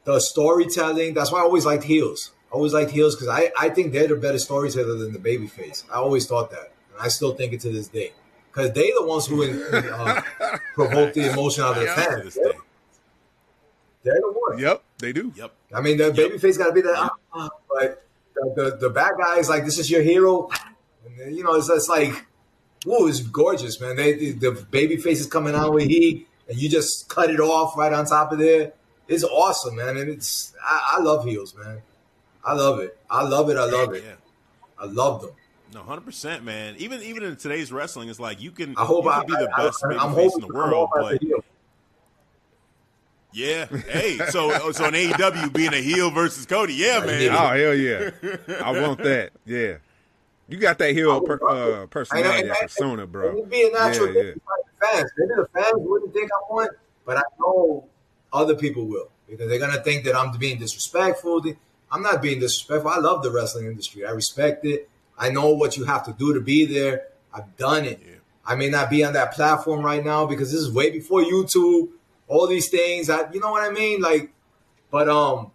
the storytelling. That's why I always liked heels. I always liked heels because I, I think they're the better storyteller than the babyface. I always thought that, and I still think it to this day because they're the ones who uh, provoke the emotion out of the fans. They're, day. They're the ones. Yep, they do. Yep. I mean, the babyface got to be that, ah, ah, but the, the the bad guy is like, this is your hero. And then, you know, it's, it's like, whoa, it's gorgeous, man. They, the, the babyface is coming out with heat, and you just cut it off right on top of there. It's awesome, man. And it's, I, I love heels, man. I love it. I love it. I love it. Yeah. I love them. No, hundred percent, man. Even even in today's wrestling, it's like you can I hope you I, be the I, best I, I'm babyface hoping in the world, off as a but heel. Yeah, hey, so so in AEW being a heel versus Cody, yeah, man. Oh hell yeah, I want that. Yeah, you got that heel per, uh, personality, that persona, bro. And it'd be a natural Yeah, thing for the fans. Maybe the fans wouldn't think I won, but I know other people will because they're gonna think that I'm being disrespectful. I'm not being disrespectful. I love the wrestling industry. I respect it. I know what you have to do to be there. I've done it. Yeah. I may not be on that platform right now because this is way before YouTube. All these things, I, you know what I mean? Like, but um,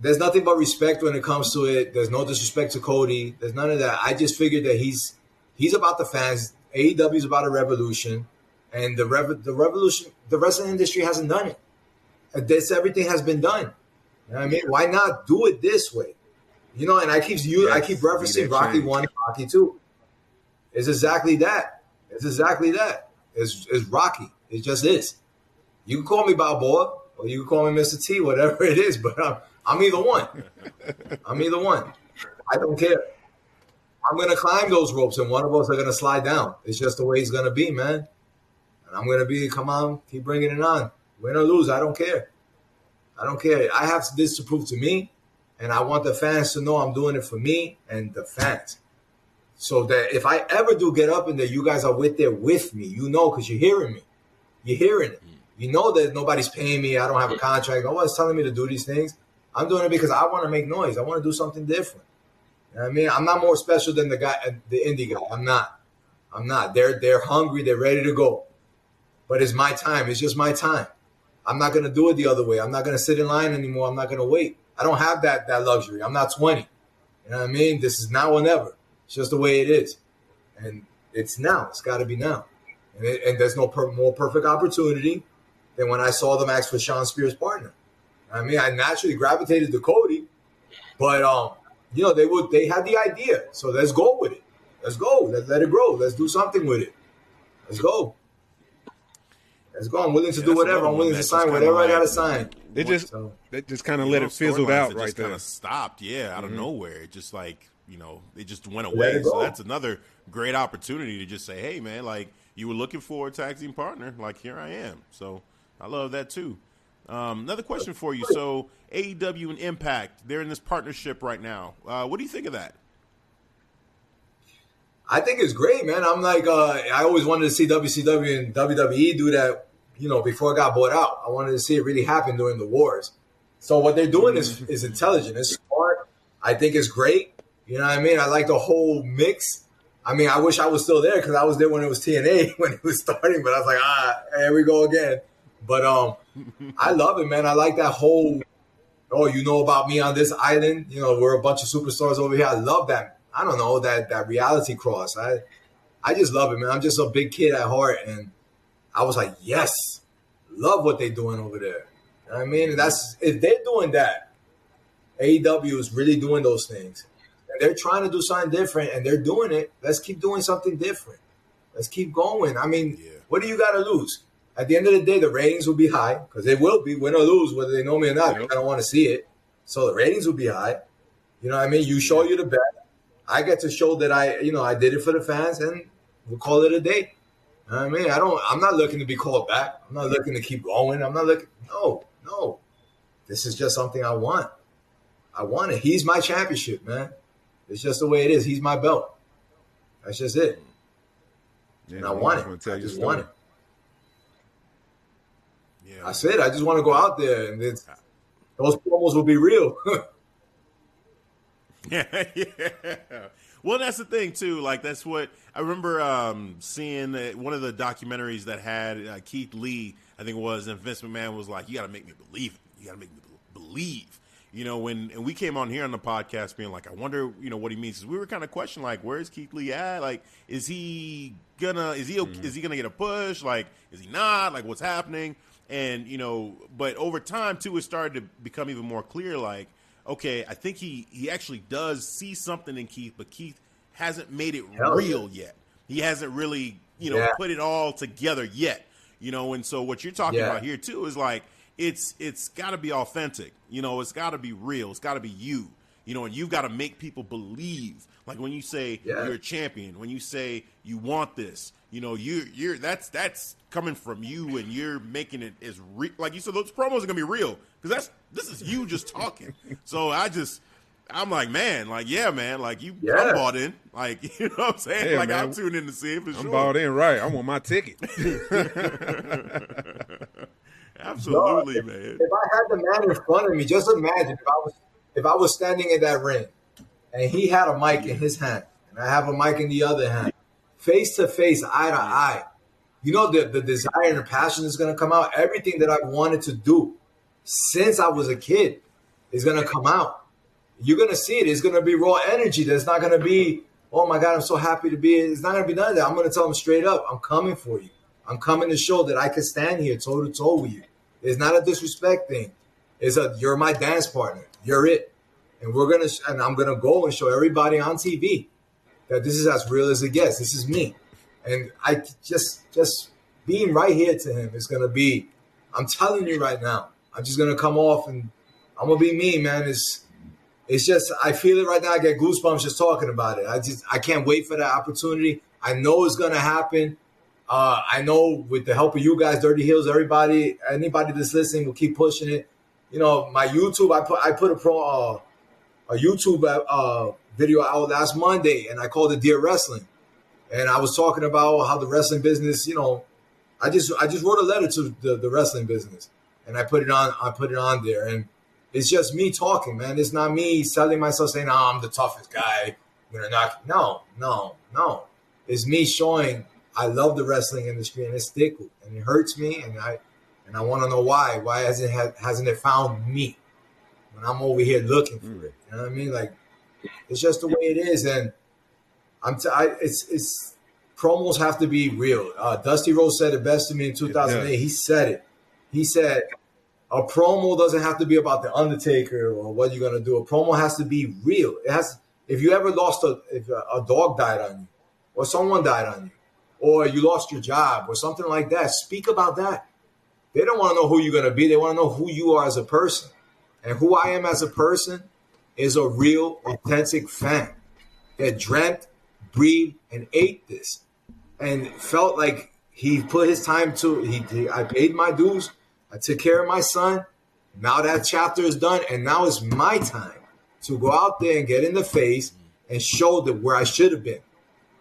there's nothing but respect when it comes to it. There's no disrespect to Cody. There's none of that. I just figured that he's he's about the fans. AEW is about a revolution, and the rev- the revolution, the wrestling industry hasn't done it. This everything has been done. You know what I mean? Why not do it this way? You know, and I keep you I keep referencing Rocky change. one and Rocky two. It's exactly that. It's exactly that. It's, it's Rocky. It just is. You can call me Balboa or you can call me Mr. T, whatever it is, but I'm, I'm either one. I'm either one. I don't care. I'm gonna climb those ropes, and one of us are gonna slide down. It's just the way it's gonna be, man. And I'm gonna be, come on, keep bringing it on. Win or lose, I don't care. I don't care. I have this to prove to me, and I want the fans to know I'm doing it for me and the fans. So that if I ever do get up in there, you guys are with there with me. You know, because you're hearing me. You're hearing it. Mm. You know that nobody's paying me. I don't have a contract. No one's telling me to do these things. I'm doing it because I want to make noise. I want to do something different. You know I mean, I'm not more special than the guy, the indie guy. I'm not. I'm not. They're they're hungry. They're ready to go. But it's my time. It's just my time. I'm not gonna do it the other way. I'm not gonna sit in line anymore. I'm not gonna wait. I don't have that that luxury. I'm not 20. You know what I mean? This is now or never. It's just the way it is, and it's now. It's got to be now. And, it, and there's no per- more perfect opportunity than when I saw them ask with Shawn Spears' partner. I mean, I naturally gravitated to Cody, but um, you know, they would they had the idea, so let's go with it. Let's go. Let let it grow. Let's do something with it. Let's go. Let's go. I'm willing to Yeah, do whatever. I'm willing to sign just whatever kinda I gotta sign. They just So they just kind of let know, it fizzle storylines out that right just there. Kind of stopped, yeah, out of nowhere. It just like you know, it just went away. So that's another great opportunity to just say, hey, man, like you were looking for a tag team partner, like here I am. So I love that too. Um, another question for you. So AEW and Impact, they're in this partnership right now. Uh, what do you think of that? I think it's great, man. I'm like, uh, I always wanted to see WCW and WWE do that, you know, before it got bought out. I wanted to see it really happen during the wars. So what they're doing is is intelligent. It's smart. I think it's great. You know what I mean? I like the whole mix. I mean, I wish I was still there because I was there when it was TNA when it was starting, but I was like, ah, here we go again. But um, I love it, man. I like that whole. Oh, you know about me on this island? You know, we're a bunch of superstars over here. I love that. I don't know that that reality cross. I I just love it, man. I'm just a big kid at heart, and I was like, yes, love what they're doing over there. You know what I mean, and that's if they're doing that, AEW is really doing those things. And they're trying to do something different, and they're doing it. Let's keep doing something different. Let's keep going. I mean, Yeah. what do you got to lose? At the end of the day, the ratings will be high because they will be, win or lose, whether they know me or not. Yep. I don't want to see it, so the ratings will be high. You know what I mean? You show you the best. I get to show that I, you know, I did it for the fans, and we'll call it a day. You know what I mean? I don't. I'm not looking to be called back. I'm not looking to keep going. I'm not looking. No, no. This is just something I want. I want it. He's my championship, man. It's just the way it is. He's my belt. That's just it. Yeah, And I want it. I just want it. Yeah, That's it. I just want to go out there, and those promos will be real. yeah, yeah. Well, that's the thing too. Like that's what I remember um, seeing one of the documentaries that had uh, Keith Lee. I think it was, and Vince McMahon was like, "You got to make me believe it. You got to make me believe." You know, when and we came on here on the podcast being like, "I wonder, you know, what he means." we were kind of questioning, like, "Where is Keith Lee at? Like, is he gonna? Is he? okay Is he gonna get a push? Like, is he not? Like, what's happening?" And you know, but over time too, it started to become even more clear. Like, okay, I think he he actually does see something in Keith, but Keith hasn't made it Hell real yet. He hasn't really, you know, Yeah. put it all together yet. You know, and so what you're talking Yeah. about here too is like it's it's got to be authentic. You know, it's got to be real. It's got to be you. You know, and you've got to make people believe. Like when you say Yeah. you're a champion, when you say you want this, you know, you you're that's that's coming from you, and you're making it as re- like you said. Those promos are gonna be real because that's this is you just talking. so I just. I'm like, man, like, yeah, man, like you, Yeah. I'm bought in, like, you know what I'm saying? Yeah, like, man. I'm tune in to see it for I'm sure. balled in right. I want my ticket. Absolutely, if, man. If I had the man in front of me, just imagine if I was if I was standing in that ring and he had a mic in his hand and I have a mic in the other hand, face to face, eye to eye. You know the, the desire and the passion is gonna come out. Everything that I've wanted to do since I was a kid is gonna come out. You're gonna see it. It's gonna be raw energy. There's not gonna be, oh my God, I'm so happy to be here. It's not gonna be none of that. I'm gonna tell them straight up, I'm coming for you. I'm coming to show that I can stand here toe to toe with you. It's not a disrespect thing. It's a you're my dance partner. You're it. And we're gonna and I'm gonna go and show everybody on TV that this is as real as it gets. This is me. And I just just being right here to him is gonna be, I'm telling you right now, I'm just gonna come off and I'm gonna be me, man. It's it's just I feel it right now. I get goosebumps just talking about it. I just I can't wait for that opportunity. I know it's gonna happen. Uh, I know with the help of you guys, Dirty Heels, everybody, anybody that's listening will keep pushing it. You know, my YouTube, I put I put a pro uh, a YouTube uh, video out last Monday, and I called it Dear Wrestling, and I was talking about how the wrestling business, you know, I just I just wrote a letter to the, the wrestling business, and I put it on I put it on there, and it's just me talking, man. It's not me selling myself saying, "Oh, I'm the toughest guy." I'm gonna knock. No, no, no. It's me showing I love the wrestling industry, and it's tickled, and it hurts me, and I and I want to know why. Why hasn't it, hasn't it found me when I'm over here looking for it? You know what I mean? Like it's just the way it is, and I'm. T- I, it's it's promos have to be real. Uh, Dusty Rhodes said it best to me in 2008. He said it. He said a promo doesn't have to be about the Undertaker or what you're gonna do. A promo has to be real. It has. If you ever lost a if a dog died on you, or someone died on you, or you lost your job, or something like that, speak about that. They don't want to know who you're gonna be. They want to know who you are as a person, and who I am as a person is a real, authentic fan that dreamt, breathed, and ate this, and felt like he put his time to. He, he I paid my dues. I took care of my son. Now that chapter is done, and now it's my time to go out there and get in the face and show that where I should have been.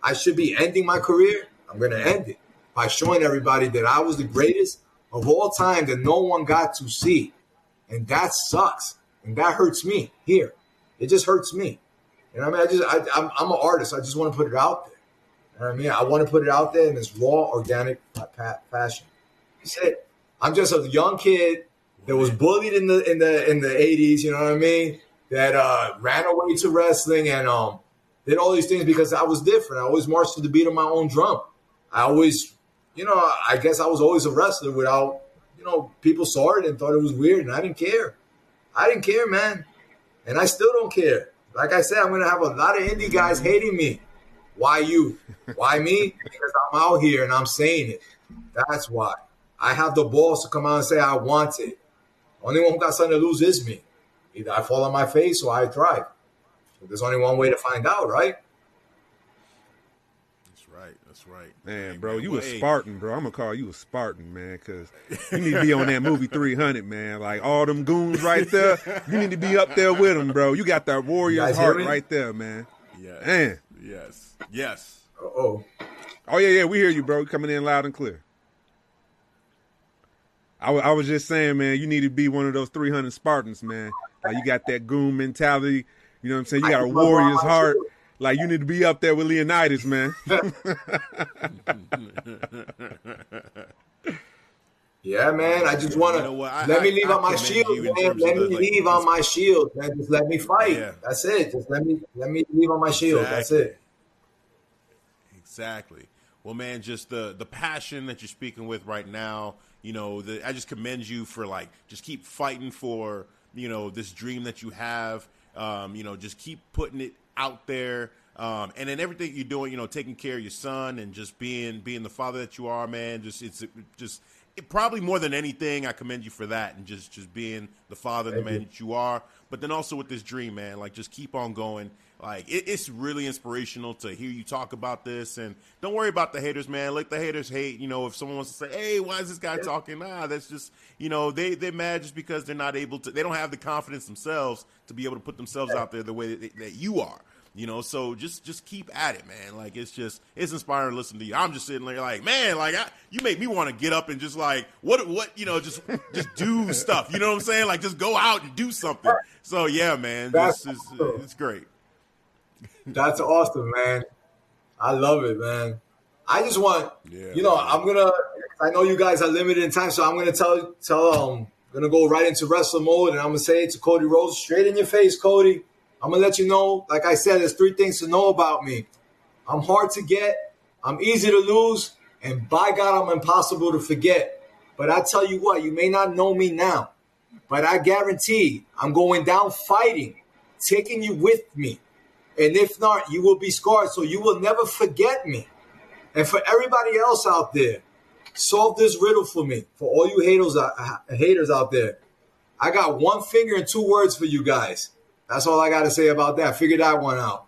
I should be ending my career. I'm going to end it by showing everybody that I was the greatest of all time that no one got to see. And that sucks. And that hurts me here. It just hurts me. You know what I mean? I just, I, I'm, I'm an artist. I just want to put it out there. You know what I mean? I want to put it out there in this raw, organic fashion. He said, I'm just a young kid that was bullied in the in the in the 80s. You know what I mean? That uh, ran away to wrestling and um, did all these things because I was different. I always marched to the beat of my own drum. I always, you know, I guess I was always a wrestler without, you know, people saw it and thought it was weird, and I didn't care. I didn't care, man, and I still don't care. Like I said, I'm gonna have a lot of indie guys hating me. Why you? Why me? Because I'm out here and I'm saying it. That's why. I have the balls to come out and say I want it. Only one who got something to lose is me. Either I fall on my face or I thrive. There's only one way to find out, right? That's right. Man, Hey, bro, you a hey, Spartan, bro. I'm gonna call you a Spartan, man, because you need to be on that movie 300, man. Like all them goons right there, you need to be up there with them, bro. You got that warrior warrior's heart me? right there, man. Yes. Man. Yes. Yes. Oh, Oh yeah, yeah, we hear you, bro. Coming in loud and clear. I I was just saying, man, you need to be one of those 300 Spartans, man. Like you got that goon mentality. You know what I'm saying? You got a warrior's heart. Shield. Like you need to be up there with Leonidas, man. yeah, man. I just want to You know? I- let me leave I on my shield, man. Let me the, like, leave on my shield, man. Just let me fight. Yeah. That's it. Just let me let me leave on my shield. That's it. Exactly. Well, man, just the the passion that you're speaking with right now. You know, the, I just commend you for like just keep fighting for you know this dream that you have. Um, you know, just keep putting it out there. Um, and then everything you're doing, you know, taking care of your son and just being being the father that you are, man. Just it's just it, probably more than anything, I commend you for that and just just being the father, and the Thank man that you are. But then also with this dream, man, like just keep on going. Like it, it's really inspirational to hear you talk about this, and don't worry about the haters, man. Let the haters hate. You know, if someone wants to say, "Hey, why is this guy talking?" Nah, that's just you know they they're mad just because they're not able to. They don't have the confidence themselves to be able to put themselves out there the way that, that you are. You know, so just just keep at it, man. Like it's just it's inspiring to listen to you. I'm just sitting there like, man, like I, you make me want to get up and just like what what you know just just do stuff. You know what I'm saying? Like just go out and do something. So yeah, man, this That's is awesome. it's great. That's awesome, man. I love it, man. I just want, Yeah, you know, man. I'm gonna. I know you guys are limited in time, so I'm gonna tell tell um, gonna go right into wrestler mode, and I'm gonna say it to Cody Rhodes straight in your face, Cody. I'm gonna let you know, like I said, there's three things to know about me. I'm hard to get, I'm easy to lose, and by God, I'm impossible to forget. But I tell you what, you may not know me now, but I guarantee I'm going down fighting, taking you with me. And if not, you will be scarred. So you will never forget me. And for everybody else out there, solve this riddle for me. For all you haters, haters out there, I got one finger and two words for you guys. That's all I got to say about that. Figure that one out.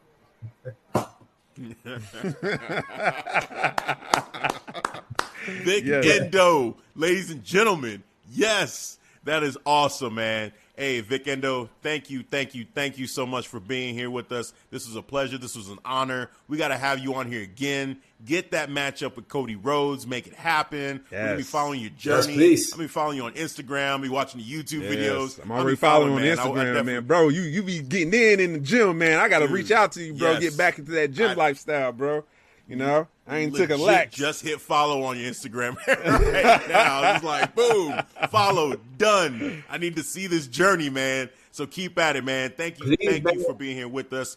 Big Yes. Endo, ladies and gentlemen. Yes, that is awesome, man. Hey, Vic Endo, thank you, thank you, thank you so much for being here with us. This was a pleasure. This was an honor. We got to have you on here again. Get that matchup with Cody Rhodes. Make it happen. Yes. We're going to be following your journey. Yes, please. I'm going to be following you on Instagram. I'll be watching the YouTube yes. videos. I'm already following, following on Instagram, I, I man. Bro, you you be getting in in the gym, man. I got to reach out to you, bro. Yes. Get back into that gym I, lifestyle, bro. You know, I ain't took a lax. Just hit follow on your Instagram right now. It's like boom, follow, done. I need to see this journey, man. So keep at it, man. Thank you, Please, thank man. you for being here with us.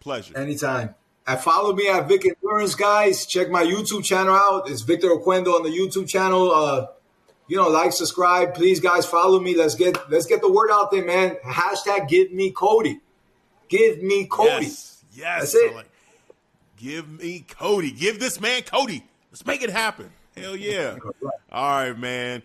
Pleasure. Anytime. And follow me at Vic Endurance, guys. Check my YouTube channel out. It's Victor Oquendo on the YouTube channel. Uh, you know, like, subscribe, please, guys. Follow me. Let's get let's get the word out there, man. Hashtag Give Me Cody. Give me Cody. Yes, yes. That's it. Give me Cody. Give this man Cody. Let's make it happen. Hell yeah. All right, man.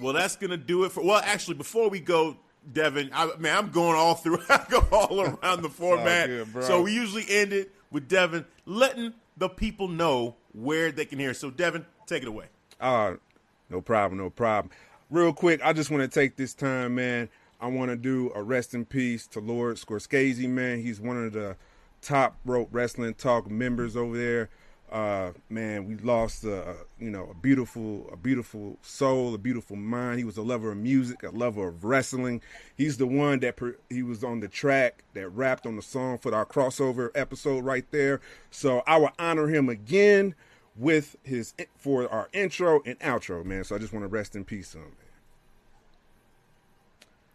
Well, that's gonna do it for. Well, actually, before we go, Devin, I, man, I'm going all through. I go all around the format. Good, so we usually end it with Devin letting the people know where they can hear. So, Devin, take it away. Uh, no problem, no problem. Real quick, I just want to take this time, man. I want to do a rest in peace to Lord Scorsese, man. He's one of the top rope wrestling talk members over there. Uh, man, we lost a, you know a beautiful a beautiful soul, a beautiful mind. He was a lover of music, a lover of wrestling. He's the one that per, he was on the track that rapped on the song for our crossover episode right there. So I will honor him again with his for our intro and outro, man. So I just want to rest in peace on man.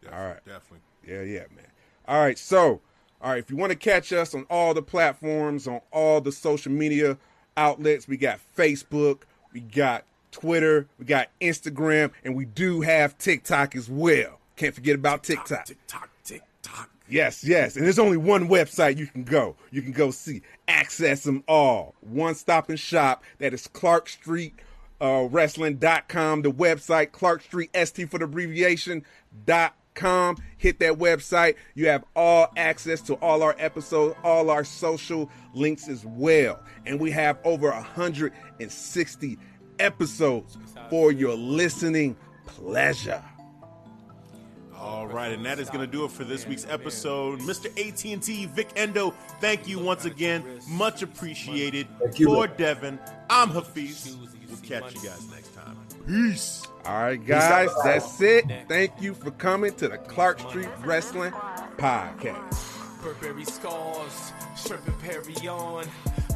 Definitely, All right, definitely. Yeah, yeah, man. All right, so all right, if you want to catch us on all the platforms, on all the social media outlets, we got Facebook, we got Twitter, we got Instagram, and we do have TikTok as well. Can't forget about TikTok. TikTok, TikTok. Yes, yes. And there's only one website you can go. You can go see. Access them all. One stop and shop. That is Clark Street uh, Wrestling.com. The website, Clark Street ST for the abbreviation, dot com. Hit that website. You have all access to all our episodes, all our social links as well. And we have over 160 episodes for your listening pleasure. All right, and that is going to do it for this week's episode. Mr. AT&T, Vic Endo, thank you once again. Much appreciated. For Devin, I'm Hafiz. We'll catch you guys next time. Peace. All right, guys, that's it. Thank you for coming to the Clark Street Wrestling Podcast. Burberry scars, shrimp and Perry on,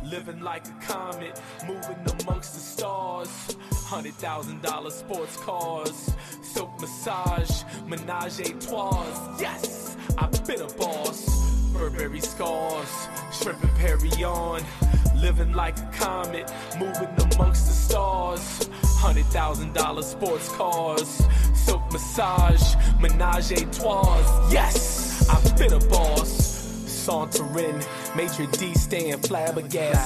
living like a comet, moving amongst the stars. Hundred thousand dollar sports cars, silk massage, menage a trois. Yes, I've been a boss. Burberry scars, shrimp and Perry on, living like a comet, moving amongst the stars. Hundred thousand dollar sports cars, silk massage, menage a trois. Yes, I've been a boss. Sauntering, Major D staying flabbergasted.